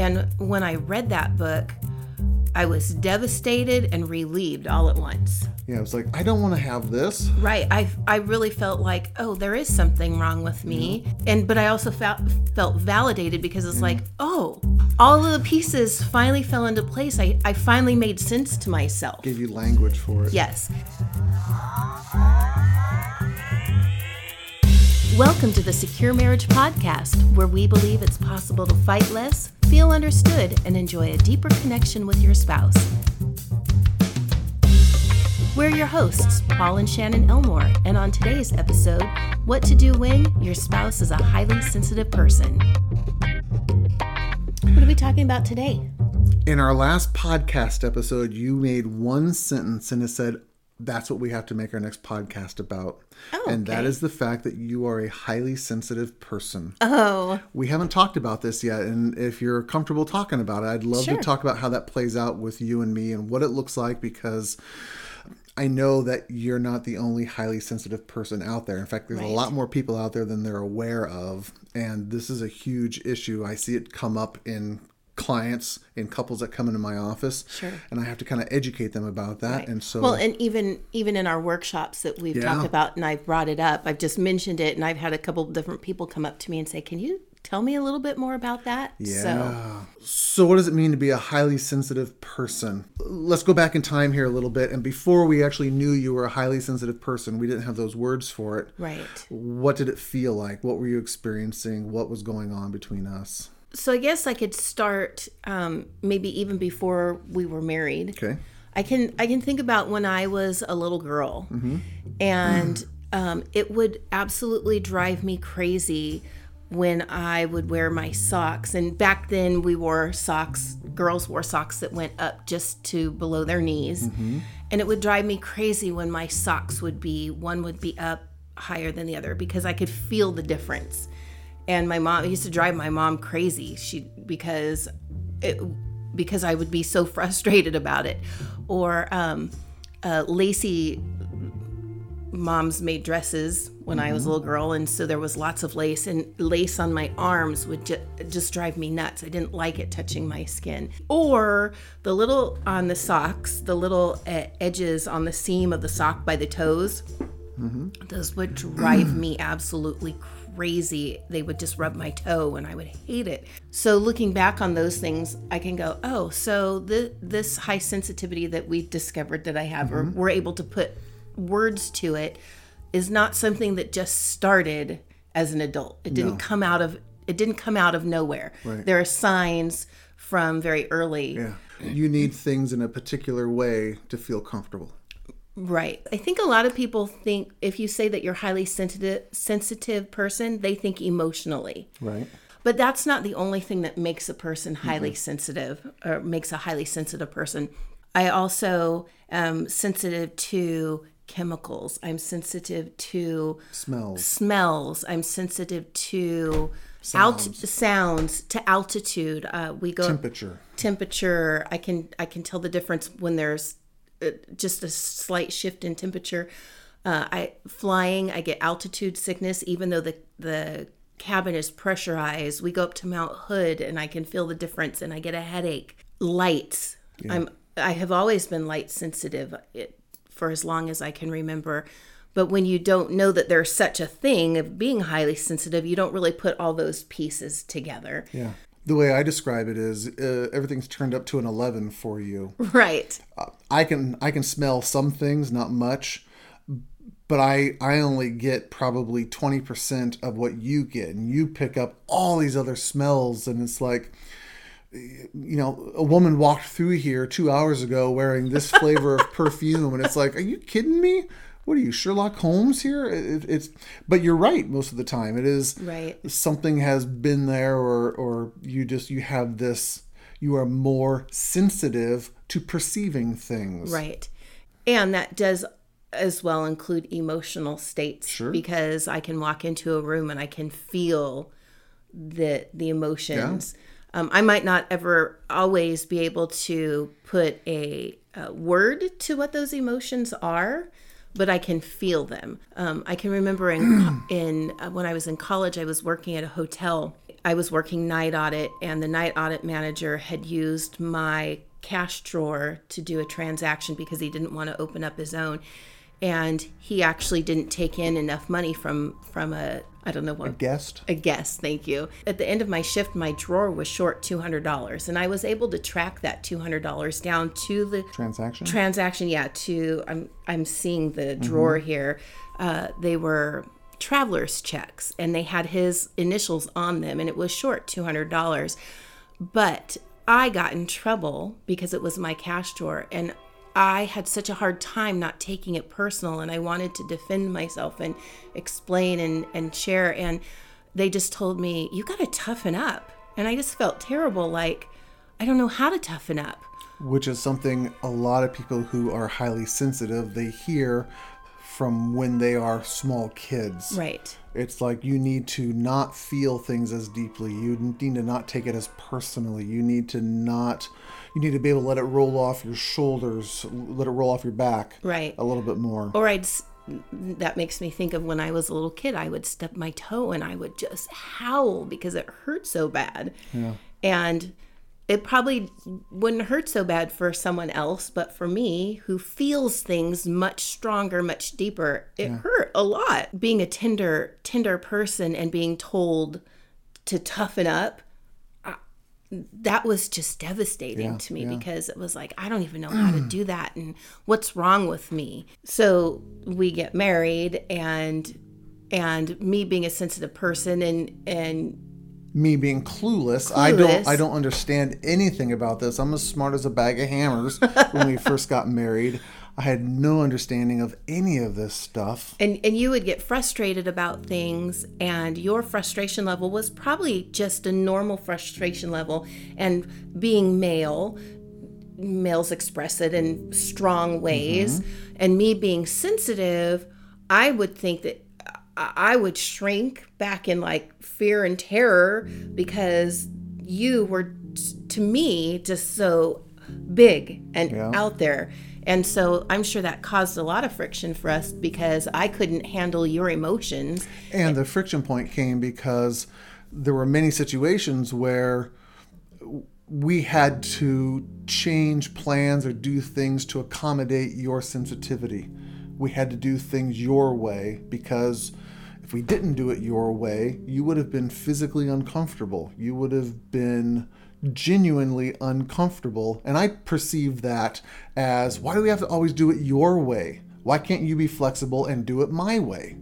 And when I read that book, I was devastated and relieved all at once. Yeah, it was like I don't want to have this. Right. I I really felt like, oh, there is something wrong with me. And but I also felt felt validated because it's mm-hmm. like, oh, all of the pieces finally fell into place. I, I finally made sense to myself. Gave you language for it. Yes. Welcome to the Secure Marriage Podcast, where we believe it's possible to fight less, feel understood, and enjoy a deeper connection with your spouse. We're your hosts, Paul and Shannon Elmore, and on today's episode, What to Do When Your Spouse is a Highly Sensitive Person. What are we talking about today? In our last podcast episode, you made one sentence and it said, that's what we have to make our next podcast about. Oh, and that is the fact that you are a highly sensitive person. Oh, We haven't talked about this yet, and if you're comfortable talking about it, I'd love Sure. to talk about how that plays out with you and me and what it looks like because I know that you're not the only highly sensitive person out there. In fact, there's Right. a lot more people out there than they're aware of, and this is a huge issue. I see it come up in clients and couples that come into my office Sure. and i have to kind of educate them about that and so well, and even even in our workshops that we've Yeah. talked about, and I've brought it up, I've just mentioned it, and I've had a couple different people come up to me and say, "Can you tell me a little bit more about that?" So, Yeah. So, what does it mean to be a highly sensitive person? Let's go back in time here a little bit. And before we actually knew you were a highly sensitive person, we didn't have those words for it. right. What did it feel like? What were you experiencing? What was going on between us? So I guess I could start um, maybe even before we were married. Okay. I can I can think about when I was a little girl, Mm-hmm. and um, it would absolutely drive me crazy when I would wear my socks. And back then we wore socks. Girls wore socks that went up just to below their knees, Mm-hmm. and it would drive me crazy when my socks would be one would be up higher than the other because I could feel the difference. And my mom used to drive my mom crazy. She because it because I would be so frustrated about it. Or um, uh, Lacey, moms made dresses when I was a little girl, and so there was lots of lace, and lace on my arms would ju- just drive me nuts. I didn't like it touching my skin. Or the little on the socks, the little uh, edges on the seam of the sock by the toes, those would drive me absolutely crazy. They would just rub my toe and I would hate it. So looking back on those things, I can go, oh, so th- this high sensitivity that we've discovered that I have, or mm-hmm. we're able to put words to it, is not something that just started as an adult. It didn't come out of it didn't come out of nowhere. Right. There are signs from very early. Yeah. You need things in a particular way to feel comfortable. Right. I think a lot of people think if you say that you're highly sensitive sensitive person, they think emotionally. Right. But that's not the only thing that makes a person highly sensitive or makes a highly sensitive person. I also am sensitive to chemicals. I'm sensitive to Smells. smells. I'm sensitive to alt- sounds to altitude. Uh, we go Temperature. temperature i can i can tell the difference when there's just a slight shift in temperature. Uh, i flying i get altitude sickness even though the the cabin is pressurized. We go up to mount hood and i can feel the difference and i get a headache. Lights. I'm i have always been light sensitive it, for as long as i can remember. But when you don't know that there's such a thing of being highly sensitive you don't really put all those pieces together. Yeah. The way I describe it is uh, everything's turned up to an 11 for you. right I can I can smell some things, not much, but I I only get probably 20% of what you get and you pick up all these other smells and it's like you know, a woman walked through here 2 hours ago wearing this flavor of perfume and it's like, are you kidding me? What are you, Sherlock Holmes here? It, it's, but you're right. Most of the time, it is Right. something has been there, or or you just you have this. You are more sensitive to perceiving things. Right. And that does as well include emotional states Sure. because I can walk into a room and I can feel the the emotions. Um, I might not ever always be able to put a, a word to what those emotions are, but I can feel them. Um, I can remember in in uh, when I was in college, I was working at a hotel. I was working night audit, and the night audit manager had used my cash drawer to do a transaction because he didn't want to open up his own. And he actually didn't take in enough money from from a I don't know what a Guest. a guest, thank you. At the end of my shift, my drawer was short $200, and I was able to track that $200 down to the Transaction. transaction. Yeah, to I'm I'm seeing the drawer here. Uh, they were traveler's checks, and they had his initials on them, and it was short $200. But I got in trouble because it was my cash drawer, and I had such a hard time not taking it personal, and I wanted to defend myself and explain and, and share. And they just told me, You got to toughen up. And I just felt terrible like, I don't know how to toughen up. which is something a lot of people who are highly sensitive they hear from when they are small kids. Right. It's like you need to not feel things as deeply. You need to not take it as personally. You need to not. You need to be able to let it roll off your shoulders, let it roll off your back, Right. a little bit more. Or I'd, that makes me think of when I was a little kid, I would stub my toe and I would just howl because it hurt so bad. Yeah. And it probably wouldn't hurt so bad for someone else, but for me, who feels things much stronger, much deeper, it hurt a lot. Being a tender, tender person and being told to toughen up, I- that was just devastating Yeah, to me yeah. because it was like, I don't even know how to do that and what's wrong with me. So we get married and and me being a sensitive person and and Me being clueless, I don't. I don't understand anything about this. I'm as smart as a bag of hammers when we first got married. I had no understanding of any of this stuff. and and you would get frustrated about things and your frustration level was probably just a normal frustration level and being male males express it in strong ways mm-hmm. and me being sensitive i would think that I would shrink back in like fear and terror because you were to me just so big and Yeah. out there. And so I'm sure that caused a lot of friction for us because I couldn't handle your emotions. And the friction point came because there were many situations where we had to change plans or do things to accommodate your sensitivity. We had to do things your way because if we didn't do it your way, you would have been physically uncomfortable. You would have been genuinely uncomfortable. And I perceive that as why do we have to always do it your way? Why can't you be flexible and do it my way?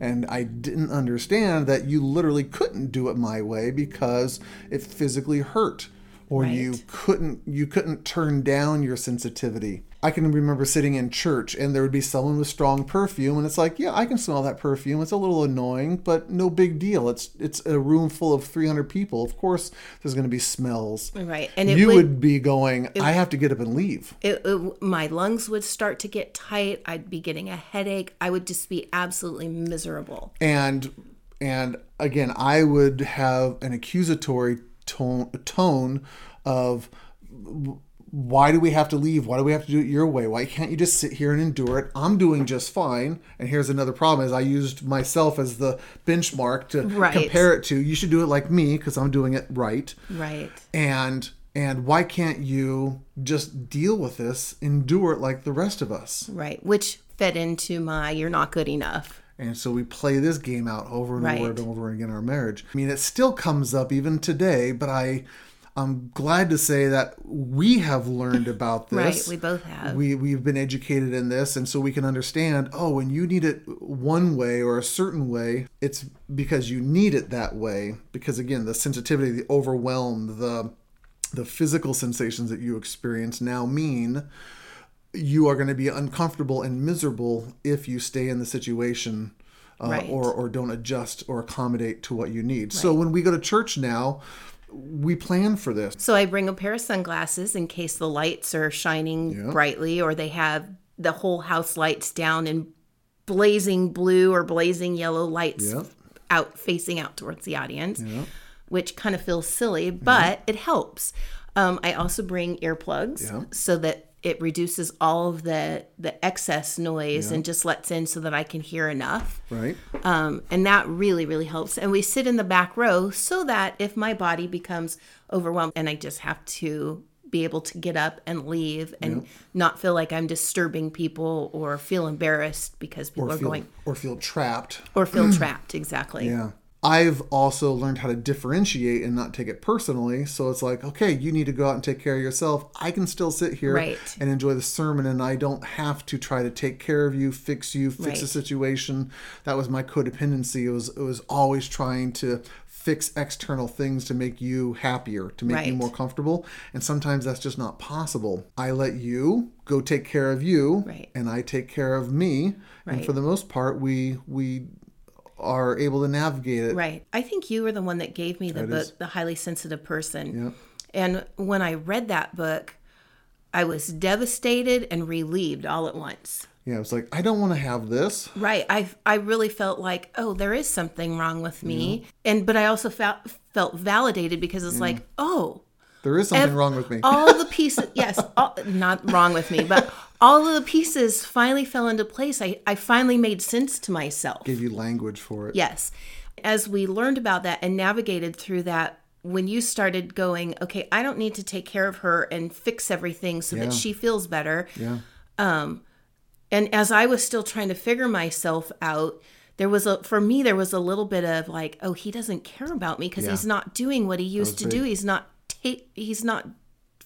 And I didn't understand that you literally couldn't do it my way because it physically hurt or you couldn't you couldn't turn down your sensitivity. I can remember sitting in church and there would be someone with strong perfume and it's like, yeah, I can smell that perfume. It's a little annoying, but no big deal. It's it's a room full of 300 people. Of course there's going to be smells. Right. And it you would, would be going, I have to get up and leave. it, it- my lungs would start to get tight. I'd be getting a headache. I would just be absolutely miserable. and and again i would have an accusatory tone tone of why do we have to leave why do we have to do it your way why can't you just sit here and endure it i'm doing just fine and here's another problem is i used myself as the benchmark to Right. compare it to you should do it like me because i'm doing it right Right. and and why can't you just deal with this endure it like the rest of us Right. Which fed into my you're not good enough. And so we play this game out over and over and over again in our marriage. I mean, it still comes up even today, but I, I'm glad to say that we have learned about this. Right. We both have. We we've been educated in this, and so we can understand. Oh, when you need it one way or a certain way, it's because you need it that way. Because again, the sensitivity, the overwhelm, the the physical sensations that you experience now mean you are going to be uncomfortable and miserable if you stay in the situation uh, Right. or or don't adjust or accommodate to what you need. So when we go to church now, we plan for this. So I bring a pair of sunglasses in case the lights are shining brightly or they have the whole house lights down in blazing blue or blazing yellow lights Yep. out facing out towards the audience, which kind of feels silly, but it helps. Um, I also bring earplugs so that it reduces all of the the excess noise Yeah. and just lets in so that I can hear enough. Right. Um, and that really, really helps. And we sit in the back row so that if my body becomes overwhelmed and I just have to be able to get up and leave and not feel like I'm disturbing people or feel embarrassed because people Or are feel going or feel trapped. or feel trapped. Exactly. Yeah. I've also learned how to differentiate and not take it personally. So it's like, okay, you need to go out and take care of yourself. I can still sit here Right. and enjoy the sermon, and I don't have to try to take care of you, fix you, fix Right. situation. That was my codependency. It was it was always trying to fix external things to make you happier, to make you more comfortable. And sometimes that's just not possible. I let you go take care of you, Right. and I take care of me. And for the most part, we we are able to navigate it. Right. I think you were the one that gave me the That book, is- The Highly Sensitive Person. Yep. And when I read that book, I was devastated and relieved all at once. Yeah, it's like I don't want to have this. Right. I I really felt like, oh, there is something wrong with me. And but I also felt felt validated because it's like, oh, There is something ev- wrong with me. all the pieces yes, all, not wrong with me, but all of the pieces finally fell into place. I, I finally made sense to myself. Gave you language for it. Yes. As we learned about that and navigated through that, when you started going, okay, I don't need to take care of her and fix everything so Yeah. that she feels better. Yeah. Um, and as I was still trying to figure myself out, there was a for me there was a little bit of like, oh, he doesn't care about me because Yeah. he's not doing what he used to was do. He's not ta- he's not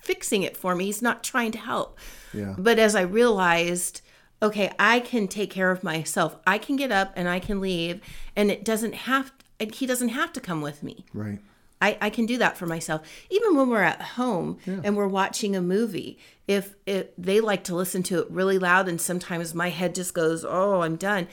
fixing it for me. He's not trying to help. Yeah. But as I realized, okay, I can take care of myself. I can get up and I can leave, and it doesn't have. And he doesn't have to come with me. Right. I, I can do that for myself. Even when we're at home and we're watching a movie, if if they like to listen to it really loud, and sometimes my head just goes, "Oh, I'm done."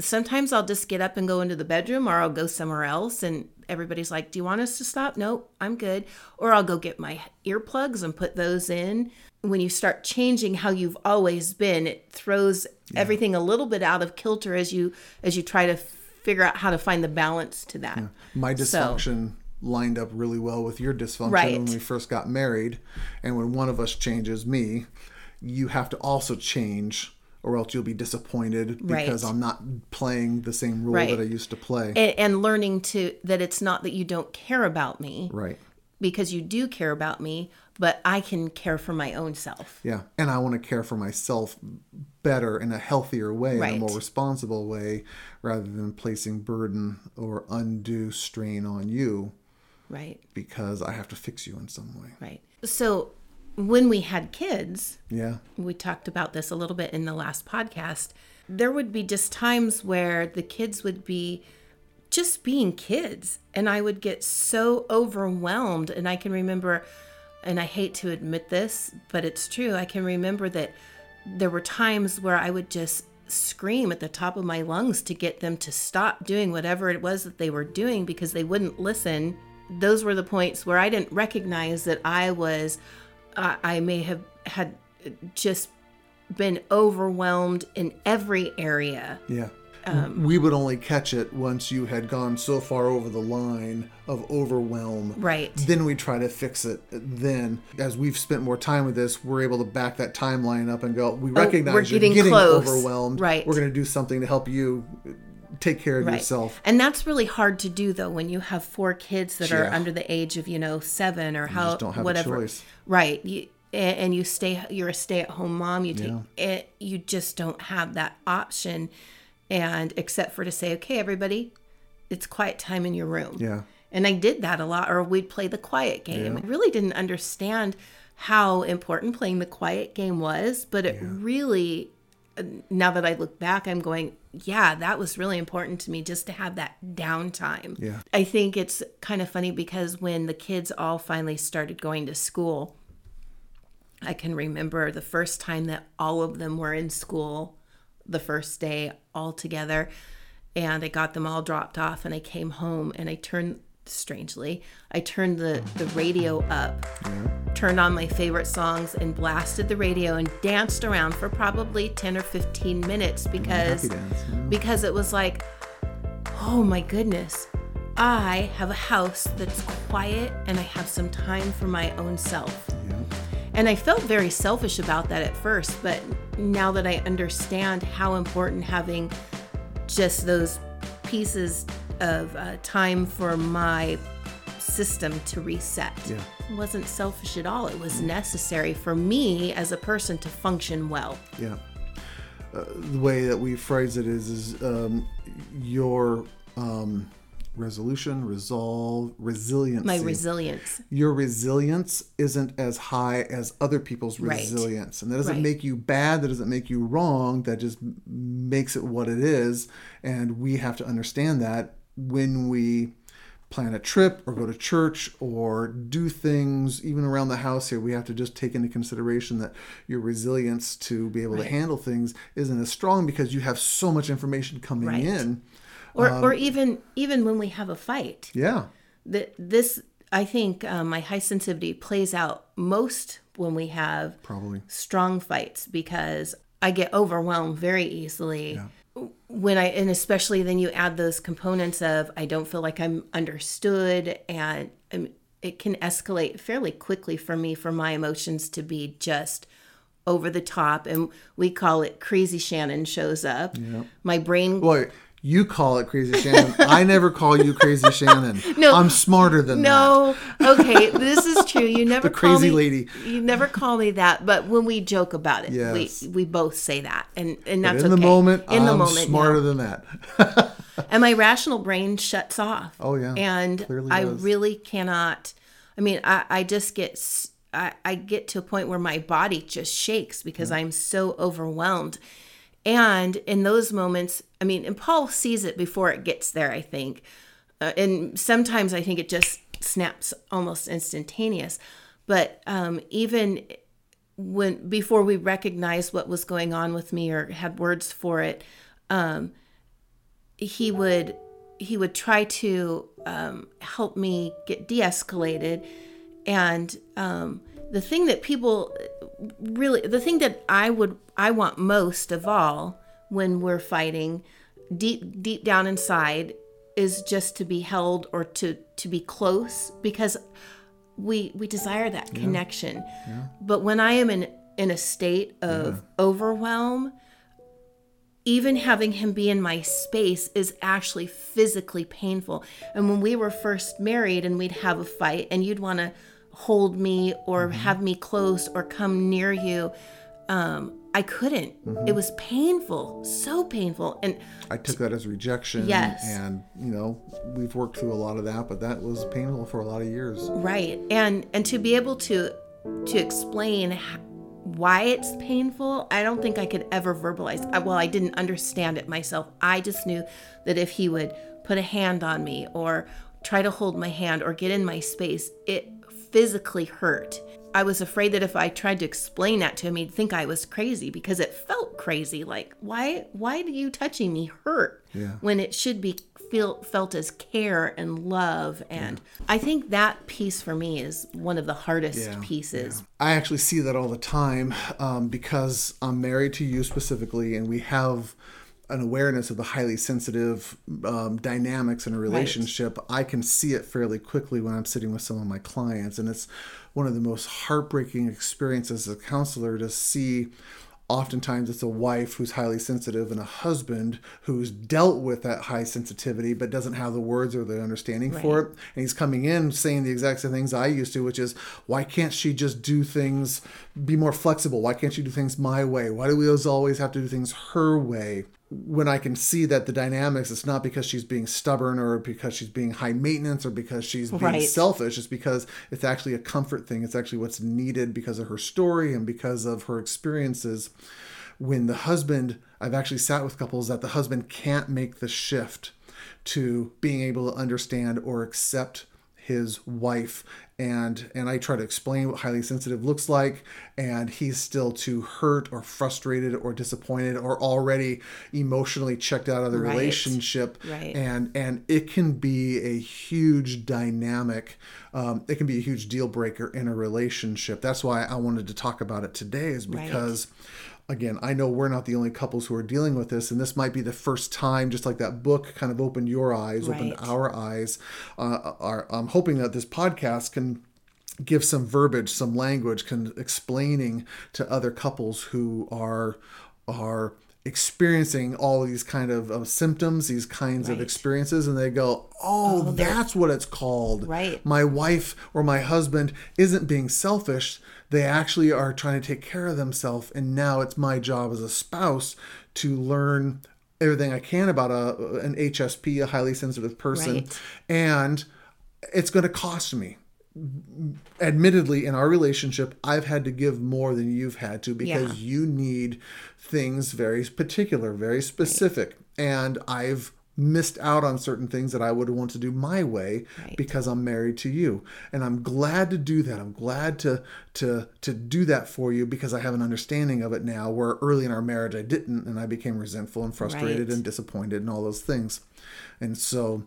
Sometimes I'll just get up and go into the bedroom, or I'll go somewhere else, and everybody's like, "Do you want us to stop?" No, I'm good. Or I'll go get my earplugs and put those in. When you start changing how you've always been, it throws everything a little bit out of kilter as you as you try to figure out how to find the balance to that. My So- dysfunction lined up really well with your dysfunction Right. when we first got married. And when one of us changes me, you have to also change or else you'll be disappointed because Right. I'm not playing the same role Right. that I used to play. and, and learning to that it's not that you don't care about me right. because you do care about me but i can care for my own self Yeah. And I want to care for myself better in a healthier way, in a more responsible way, rather than placing burden or undue strain on you right because I have to fix you in some way. right so when we had kids Yeah. we talked about this a little bit in the last podcast there would be just times where the kids would be just being kids and i would get so overwhelmed and i can remember and i hate to admit this but it's true i can remember that there were times where i would just scream at the top of my lungs to get them to stop doing whatever it was that they were doing because they wouldn't listen those were the points where i didn't recognize that i was I I may have had just been overwhelmed in every area. Yeah. Um, we would only catch it once you had gone so far over the line of overwhelm. Right. Then we try to fix it. Then, as we've spent more time with this, we're able to back that timeline up and go, we recognize Oh, we're you're getting getting close. overwhelmed. Right. We're going to do something to help you take care of Right. yourself. And that's really hard to do though when you have four kids that are under the age of, you know, 7 or how have a whatever. choice. Right. You, and you stay you're a stay-at-home mom, you take Yeah. it you just don't have that option and except for to say, "Okay, everybody, it's quiet time in your room." Yeah. And I did that a lot, or we'd play the quiet game. I really didn't understand how important playing the quiet game was, but it really, uh, now that I look back, I'm going, yeah, that was really important to me just to have that downtime. Yeah. I think it's kind of funny because when the kids all finally started going to school, I can remember the first time that all of them were in school, the first day all together, and I got them all dropped off, and I came home and I turned strangely, I turned the the radio up, turned on my favorite songs, and blasted the radio and danced around for probably ten or fifteen minutes because dance. yeah. because it was like, oh my goodness, I have a house that's quiet and I have some time for my own self. Yeah. And I felt very selfish about that at first, but now that I understand how important having just those pieces of uh, time for my system to reset Yeah. it wasn't selfish at all. It was necessary for me as a person to function well. Yeah. Uh, the way that we phrase it is, is um, your um, resolution, resolve, resiliency. My resilience. your resilience isn't as high as other people's Right. resilience. And that doesn't Right. make you bad, that doesn't make you wrong, that just makes it what it is. And we have to understand that when we plan a trip or go to church or do things even around the house here we have to just take into consideration that your resilience to be able to handle things isn't as strong because you have so much information coming Right. in Or, Um, or even even when we have a fight. yeah The, this I think um, my high sensitivity plays out most when we have probably strong fights because I get overwhelmed very easily. When I and especially then you add those components of I don't feel like I'm understood and um, it can escalate fairly quickly for me for my emotions to be just over the top and we call it crazy Shannon shows up. My brain Boy, you call it crazy Shannon. I never call you crazy Shannon. No. I'm smarter than that. No, okay, this is true. You never The call crazy me- lady. You never call me that, but when we joke about it, Yes. we we both say that, and and But that's in okay. the moment, in the moment, I'm smarter no. than that. and my rational brain shuts off. Oh, yeah. and I really cannot. I mean, I I just get. I get to a point where my body just shakes because I'm so overwhelmed. And in those moments, I mean, and Paul sees it before it gets there, I think. Uh, and sometimes I think it just snaps almost instantaneous. But um, even when before we recognized what was going on with me or had words for it, um, he would he would try to um, help me get de-escalated and um, the thing that people really the thing that i would i want most of all when we're fighting deep deep down inside is just to be held or to to be close because we we desire that connection. But when i am in in a state of overwhelm even having him be in my space is actually physically painful. And when we were first married and we'd have a fight and you'd want to hold me or have me close or come near you, um, I couldn't. It was painful, so painful. And I took that as rejection. Yes. And, you know, we've worked through a lot of that, but that was painful for a lot of years. right, and and to be able to to explain why it's painful, I don't think I could ever verbalize. I- Well, I didn't understand it myself. I just knew that if he would put a hand on me or try to hold my hand or get in my space, it physically hurt. I was afraid that if I tried to explain that to him, he'd think I was crazy because it felt crazy. Like, why why do you touching me hurt Yeah. when it should be feel felt as care and love? And I think that piece for me is one of the hardest Yeah, pieces. I actually see that all the time um, because I'm married to you specifically, and we have an awareness of the highly sensitive um, dynamics in a relationship. I can see it fairly quickly when I'm sitting with some of my clients, and it's one of the most heartbreaking experiences as a counselor to see. Oftentimes, it's a wife who's highly sensitive and a husband who's dealt with that high sensitivity but doesn't have the words or the understanding for it. And he's coming in saying the exact same things I used to, which is, why can't she just do things, be more flexible? Why can't you do things my way? Why do we always have to do things her way? When I can see that the dynamics, it's not because she's being stubborn or because she's being high maintenance or because she's being Right. selfish. It's because it's actually a comfort thing. It's actually what's needed because of her story and because of her experiences. When the husband, I've actually sat with couples that the husband can't make the shift to being able to understand or accept his wife and and I try to explain what highly sensitive looks like and he's still too hurt or frustrated or disappointed or already emotionally checked out of the Right. relationship Right. and and it can be a huge dynamic um, it can be a huge deal breaker in a relationship that's why i wanted to talk about it today is Right. Again i know we're not the only couples who are dealing with this and this might be the first time just like that book kind of opened your eyes opened Right. our eyes uh, our, i'm hoping that this podcast can give some verbiage, some language, can explaining to other couples who are are experiencing all these kind of uh, symptoms, these kinds of experiences, and they go, "Oh, they're- that's what it's called." Right. My wife or my husband isn't being selfish; they actually are trying to take care of themselves, and now it's my job as a spouse to learn everything I can about a an HSP, a highly sensitive person, Right. and it's going to cost me admittedly in our relationship i've had to give more than you've had to because Yeah. you need things very particular very specific and i've missed out on certain things that i would want to do my way Right. because i'm married to you and i'm glad to do that i'm glad to to to do that for you because i have an understanding of it now where early in our marriage i didn't and i became resentful and frustrated Right. and disappointed and all those things and so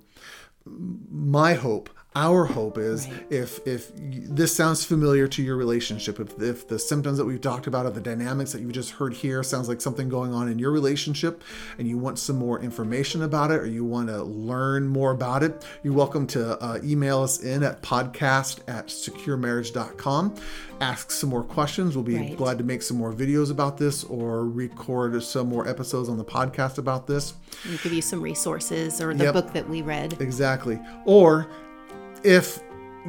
my hope our hope is Right. if if this sounds familiar to your relationship if, if the symptoms that we've talked about or the dynamics that you just heard here sounds like something going on in your relationship and you want some more information about it or you want to learn more about it you're welcome to uh, email us in at podcast at securemarriage.com ask some more questions we'll be Right. glad to make some more videos about this or record some more episodes on the podcast about this We give you some resources or the Yep. book that we read. Exactly. Or if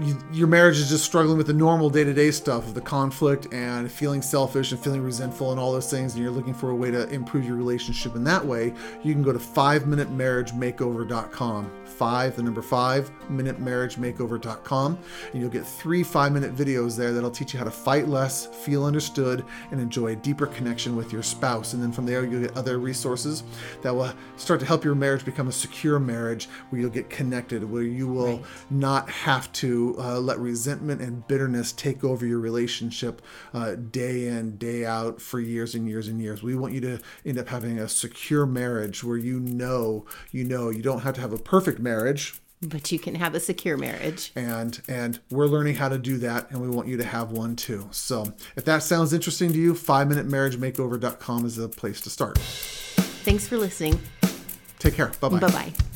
you, your marriage is just struggling with the normal day-to-day stuff of the conflict and feeling selfish and feeling resentful and all those things and you're looking for a way to improve your relationship in that way you can go to 5minutemarriagemakeover.com 5 the number 5 minutemarriagemakeover.com and you'll get three 5-minute videos there that'll teach you how to fight less feel understood and enjoy a deeper connection with your spouse and then from there you'll get other resources that will start to help your marriage become a secure marriage where you'll get connected where you will Right. not have to uh, let resentment and bitterness take over your relationship uh, day in, day out for years and years and years. We want you to end up having a secure marriage where you know, you know, you don't have to have a perfect marriage. But you can have a secure marriage. And and we're learning how to do that, and we want you to have one too. So if that sounds interesting to you, five minute marriage makeover.com is the place to start. Thanks for listening. Take care. Bye-bye. Bye bye.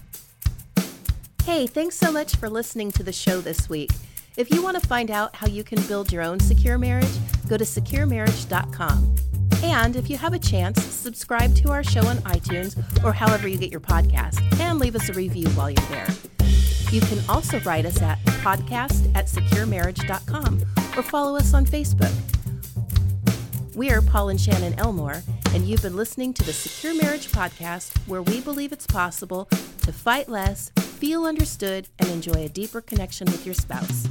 Hey, thanks so much for listening to the show this week. If you want to find out how you can build your own secure marriage, go to securemarriage.com. And if you have a chance, subscribe to our show on iTunes or however you get your podcast and leave us a review while you're there. You can also write us at podcast at securemarriage.com or follow us on Facebook. We're Paul and Shannon Elmore, and you've been listening to the Secure Marriage Podcast, where we believe it's possible to fight less, feel understood, and enjoy a deeper connection with your spouse.